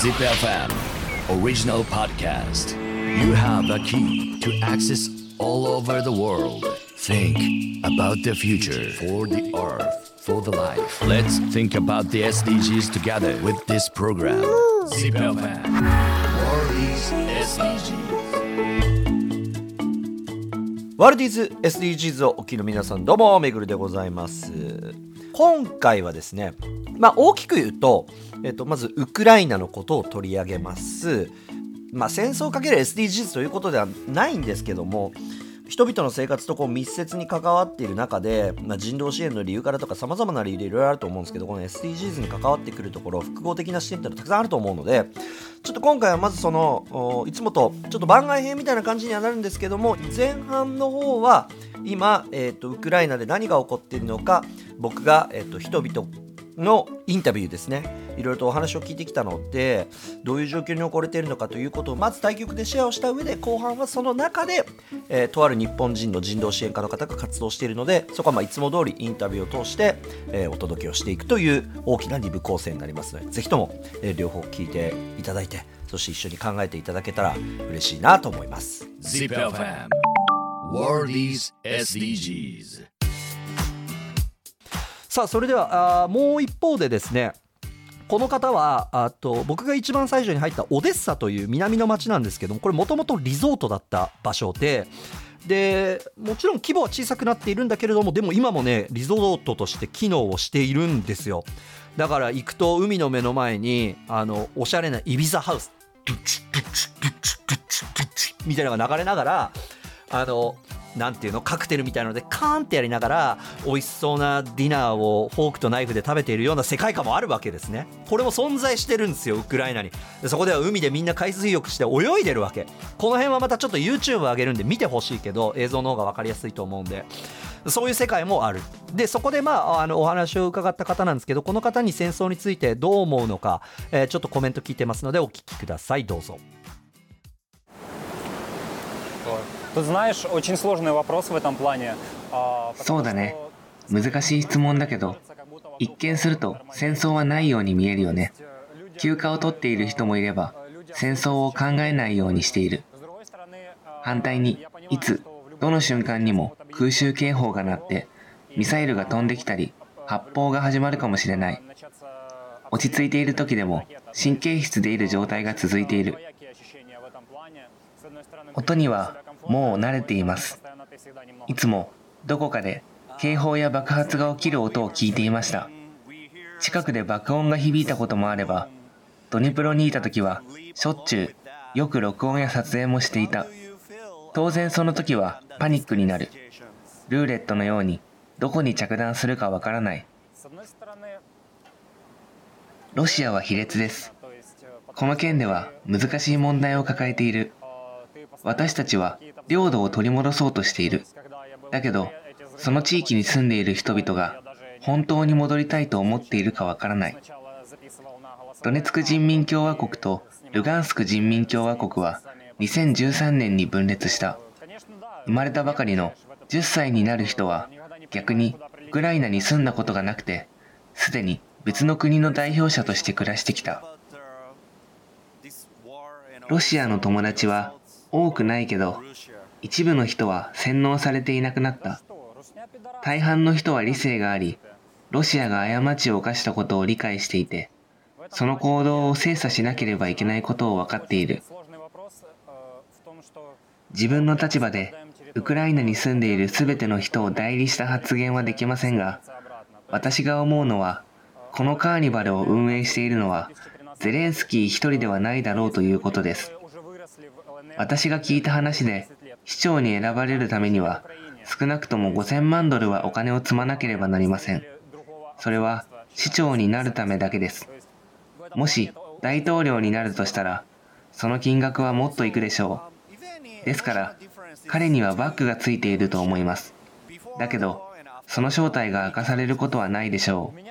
Zip FM original podcast. You have a key to access all over the world. Think about the future for the earth, for the life. Let's think about the SDGs together with this program. Zip FM World is SDGs. ワールディーズ SDGs をお聞きの皆さんどうもめぐるでございます 今回はですねまあ大きく言うと、えっと、まずウクライナのことを取り上げます。まあ戦争をかける SDGs ということではないんですけども人々の生活とこう密接に関わっている中で、まあ、人道支援の理由からとかさまざまな理由でいろいろあると思うんですけどこの SDGs に関わってくるところ複合的な視点ってのはたくさんあると思うのでちょっと今回はまずそのいつもとちょっと番外編みたいな感じにはなるんですけども前半の方は今、えーと、ウクライナで何が起こっているのか僕が、えーと人々のインタビューですね。いろいろとお話を聞いてきたのでどういう状況に置かれているのかということをまず対局でシェアをした上で後半はその中で、えー、とある日本人の人道支援家の方が活動しているのでそこはまあいつも通りインタビューを通して、えー、お届けをしていくという大きな2部構成になりますのでぜひとも、えー、両方聞いていただいてそして一緒に考えていただけたら嬉しいなと思います。ZIPFM Worldies SDGs さあそれではあもう一方でですねこの方はあと僕が一番最初に入ったオデッサという南の町なんですけどもこれもともとリゾートだった場所ででもちろん規模は小さくなっているんだけれどもでも今もねリゾートとして機能をしているんですよ。だから行くと海の目の前にあのおしゃれなイビザハウスみたいなのが流れながらあのなんていうのカクテルみたいなのでカーンってやりながら美味しそうなディナーをフォークとナイフで食べているような世界観もあるわけですね。これも存在してるんですよ。ウクライナにそこでは海でみんな海水浴して泳いでるわけ。この辺はまたちょっと YouTube 上げるんで見てほしいけど映像の方が分かりやすいと思うんで。そういう世界もあるでそこでまああのお話を伺った方なんですけどこの方に戦争についてどう思うのか、えー、ちょっとコメント聞いてますのでお聞きください。どうぞ。そうだね。難しい質問だけど、一見すると戦争はないように見えるよね。休暇を取っている人もいれば、戦争を考えないようにしている。反対に、いつ、どの瞬間にも空襲警報が鳴って、ミサイルが飛んできたり、発砲が始まるかもしれない。落ち着いている時でも神経質でいる状態が続いている。音にはもう慣れています。いつもどこかで警報や爆発が起きる音を聞いていました。近くで爆音が響いたこともあれば、ドニプロにいた時はしょっちゅうよく録音や撮影もしていた。当然その時はパニックになる。ルーレットのようにどこに着弾するかわからない。ロシアは卑劣です。この件では難しい問題を抱えている。私たちは領土を取り戻そうとしている。だけど、その地域に住んでいる人々が本当に戻りたいと思っているかわからない。ドネツク人民共和国とルガンスク人民共和国は2013年に分裂した。生まれたばかりの10歳になる人は逆にウクライナに住んだことがなくて、すでに別の国の代表者として暮らしてきた。ロシアの友達は多くないけど、一部の人は洗脳されていなくなった。大半の人は理性があり、ロシアが過ちを犯したことを理解していて、その行動を精査しなければいけないことを分かっている。自分の立場でウクライナに住んでいる全ての人を代理した発言はできませんが、私が思うのは、このカーニバルを運営しているのは、ゼレンスキー一人ではないだろうということです。私が聞いた話で、市長に選ばれるためには、少なくとも5000万ドルはお金を積まなければなりません。それは市長になるためだけです。もし大統領になるとしたら、その金額はもっといくでしょう。ですから、彼にはバッグがついていると思います。だけど、その正体が明かされることはないでしょう。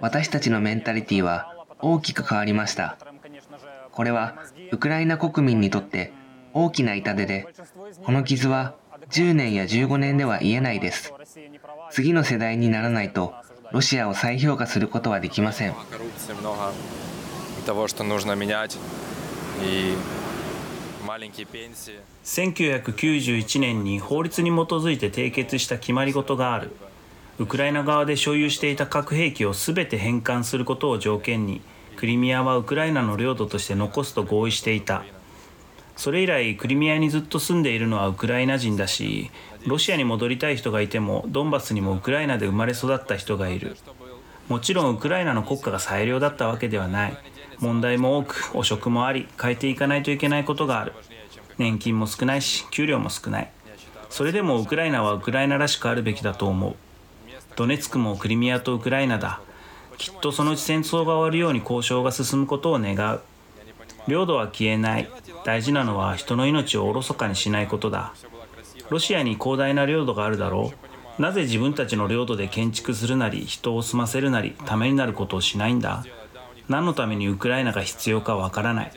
私たちのメンタリティーは大きく変わりました。これはウクライナ国民にとって大きな痛手で、この傷は10年や15年では癒えないです。次の世代にならないと、ロシアを再評価することはできません。1991年に法律に基づいて締結した決まり事があるウクライナ側で所有していた核兵器を全て返還することを条件にクリミアはウクライナの領土として残すと合意していた。それ以来クリミアにずっと住んでいるのはウクライナ人だしロシアに戻りたい人がいてもドンバスにもウクライナで生まれ育った人がいる。もちろんウクライナの国家が最良だったわけではない。問題も多く汚職もあり変えていかないといけないことがある。年金も少ないし給料も少ない。それでもウクライナはウクライナらしくあるべきだと思う。ドネツクもクリミアとウクライナだ。きっとそのうち戦争が終わるように交渉が進むことを願う。領土は消えない。大事なのは人の命をおろそかにしないことだ。ロシアに広大な領土があるだろう。なぜ自分たちの領土で建築するなり人を住ませるなりためになることをしないんだ。何のためにウクライナが必要かわからない。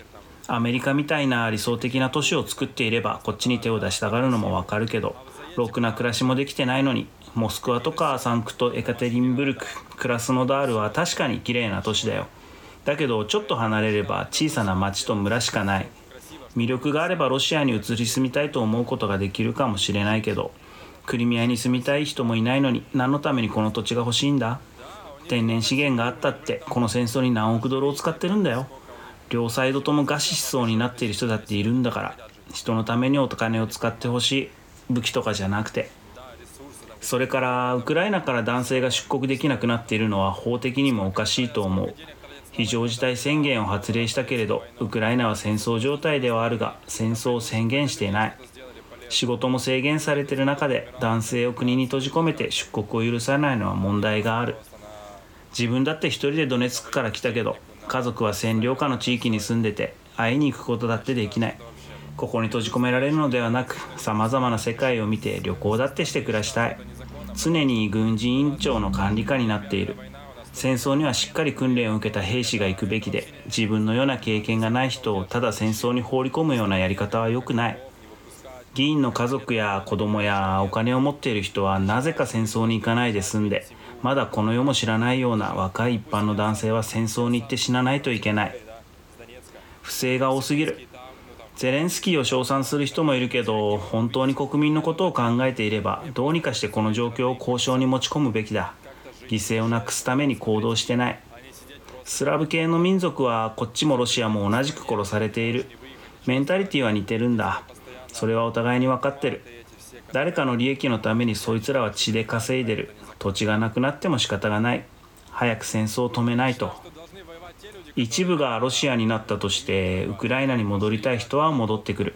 アメリカみたいな理想的な都市を作っていればこっちに手を出したがるのもわかるけどろくな暮らしもできてないのにモスクワとかサンクトエカテリンブルククラスノダールは確かに綺麗な都市だよ。だけどちょっと離れれば小さな町と村しかない。魅力があればロシアに移り住みたいと思うことができるかもしれないけどクリミアに住みたい人もいないのに何のためにこの土地が欲しいんだ？天然資源があったってこの戦争に何億ドルを使ってるんだよ。両サイドとも餓死しそうになっている人だっているんだから人のためにお金を使ってほしい武器とかじゃなくてそれからウクライナから男性が出国できなくなっているのは法的にもおかしいと思う。非常事態宣言を発令したけれどウクライナは戦争状態ではあるが戦争を宣言していない。仕事も制限されている中で男性を国に閉じ込めて出国を許さないのは問題がある。自分だって一人でドネツクから来たけど家族は占領下の地域に住んでて会いに行くことだってできない。ここに閉じ込められるのではなくさまざまな世界を見て旅行だってして暮らしたい。常に軍事委員長の管理下になっている。戦争にはしっかり訓練を受けた兵士が行くべきで自分のような経験がない人をただ戦争に放り込むようなやり方は良くない。議員の家族や子供やお金を持っている人はなぜか戦争に行かないで済んでまだこの世も知らないような若い一般の男性は戦争に行って死なないといけない。不正が多すぎる。ゼレンスキーを称賛する人もいるけど本当に国民のことを考えていればどうにかしてこの状況を交渉に持ち込むべきだ。犠牲をなくすために行動してない。スラブ系の民族はこっちもロシアも同じく殺されている。メンタリティは似てるんだ。それはお互いに分かってる。誰かの利益のためにそいつらは血で稼いでる。土地がなくなっても仕方がない。早く戦争を止めないと。一部がロシアになったとしてウクライナに戻りたい人は戻ってくる。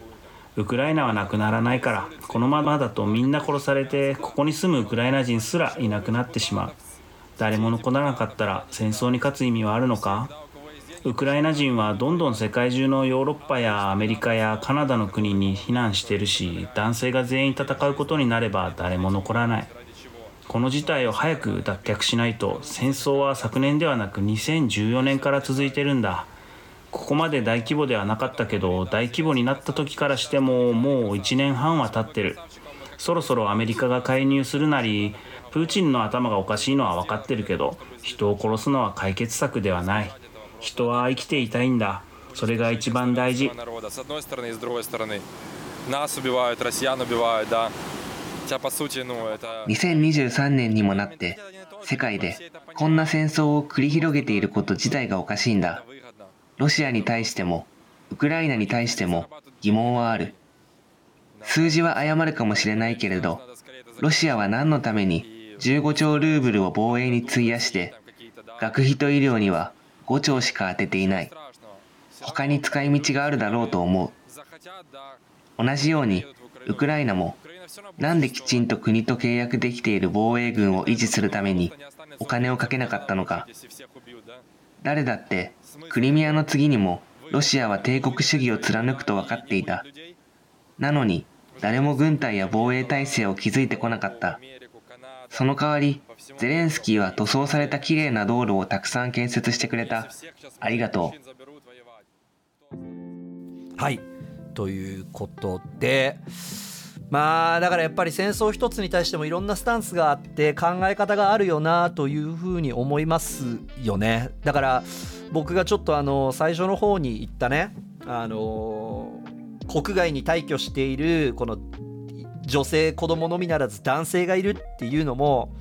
ウクライナはなくならないからこのままだとみんな殺されてここに住むウクライナ人すらいなくなってしまう。誰も残らなかったら戦争に勝つ意味はあるのか？ウクライナ人はどんどん世界中のヨーロッパやアメリカやカナダの国に避難してるし男性が全員戦うことになれば誰も残らない。この事態を早く脱却しないと戦争は昨年ではなく2014年から続いてるんだここまで大規模ではなかったけど大規模になった時からしてももう1年半は経ってるそろそろアメリカが介入するなりプーチンの頭がおかしいのは分かってるけど人を殺すのは解決策ではない人は生きていたいんだそれが一番大事 народа. С одной стороны и с другой стороны. Нас убивают, россиян убивают, да. 2023年にもなって世界でこんな戦争を繰り広げていること自体がおかしいんだロシアに対してもウクライナに対しても疑問はある数字は誤るかもしれないけれどロシアは何のために15兆ルーブルを防衛に費やして学費と医療には5兆しか当てていない他に使い道があるだろうと思う同じようにウクライナもなんできちんと国と契約できている防衛軍を維持するためにお金をかけなかったのか。誰だってクリミアの次にもロシアは帝国主義を貫くと分かっていた。なのに誰も軍隊や防衛体制を築いてこなかった。その代わり、ゼレンスキーは塗装されたきれいな道路をたくさん建設してくれた。ありがとう。はい、ということで。まあだからやっぱり戦争一つに対してもいろんなスタンスがあって考え方があるよなというふうに思いますよね。だから僕がちょっとあの最初の方に言ったねあの国外に退去しているこの女性子供のみならず男性がいるっていうのも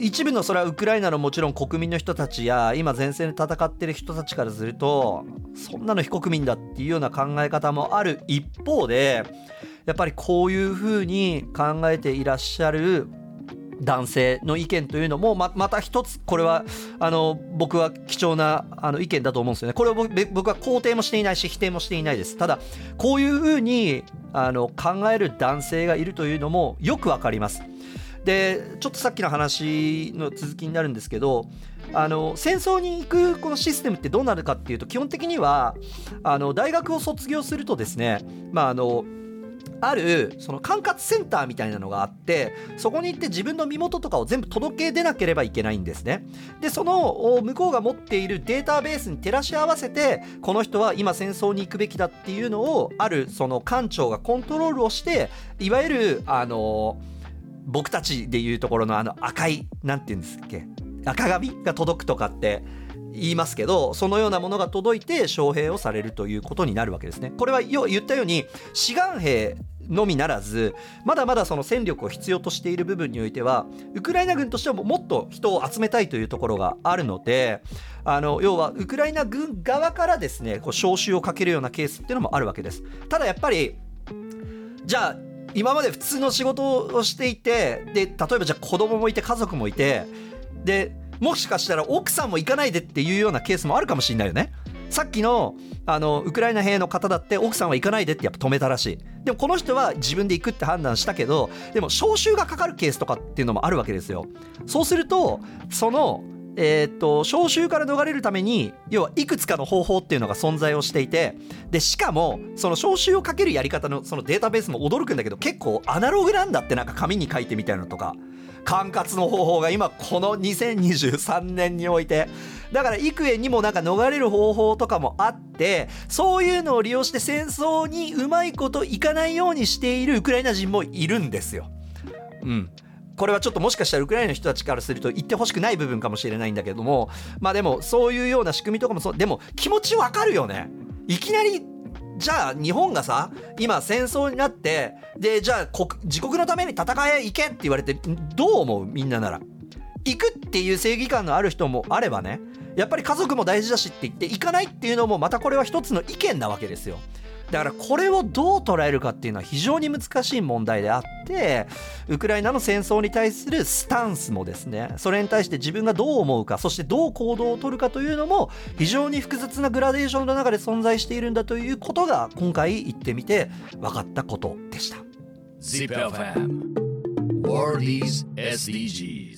一部のそれはウクライナのもちろん国民の人たちや今前線で戦ってる人たちからするとそんなの非国民だっていうような考え方もある一方でやっぱりこういうふうに考えていらっしゃる男性の意見というのもままた一つこれはあの僕は貴重なあの意見だと思うんですよね。これを僕は肯定もしていないし否定もしていないです。ただこういうふうにあの考える男性がいるというのもよくわかります。でちょっとさっきの話の続きになるんですけどあの戦争に行くこのシステムってどうなるかっていうと基本的にはあの大学を卒業するとですねまああのあるその管轄センターみたいなのがあってそこに行って自分の身元とかを全部届け出なければいけないんですね。でその向こうが持っているデータベースに照らし合わせてこの人は今戦争に行くべきだっていうのをあるその官庁がコントロールをしていわゆるあの僕たちでいうところのあの赤い何て言うんですっけ？赤紙が届くとかって言いますけどそのようなものが届いて招聘をされるということになるわけですね。これは言ったように志願兵のみならずまだまだその戦力を必要としている部分においてはウクライナ軍としてはもっと人を集めたいというところがあるのであの要はウクライナ軍側からですねこう招集をかけるようなケースっていうのもあるわけです。ただやっぱりじゃあ今まで普通の仕事をしていてで例えばじゃあ子供もいて家族もいてでもしかしたら奥さんも行かないでっていうようなケースもあるかもしれないよね。さっきのあのウクライナ兵の方だって奥さんは行かないでってやっぱ止めたらしい。でもこの人は自分で行くって判断したけどでも招集がかかるケースとかっていうのもあるわけですよ。そうするとそのえー、っと招集から逃れるために要はいくつかの方法っていうのが存在をしていてでしかもその招集をかけるやり方のそのデータベースも驚くんだけど結構アナログなんだってなんか紙に書いてみたいなのとか。管轄の方法が今この2023年においてだから幾重にもなんか逃れる方法とかもあってそういうのを利用して戦争にうまいこといかないようにしているウクライナ人もいるんですよ。うんこれはちょっともしかしたらウクライナの人たちからすると言ってほしくない部分かもしれないんだけどもまあでもそういうような仕組みとかもそうでも気持ちわかるよねいきなりじゃあ日本がさ今戦争になってでじゃあ自国のために戦え行けって言われてどう思う？みんななら。行くっていう正義感のある人もあればね。やっぱり家族も大事だしって言って行かないっていうのもまたこれは一つの意見なわけですよ。だからこれをどう捉えるかっていうのは非常に難しい問題であってウクライナの戦争に対するスタンスもですねそれに対して自分がどう思うかそしてどう行動をとるかというのも非常に複雑なグラデーションの中で存在しているんだということが今回言ってみて分かったことでした。ZIPFM World is SDGs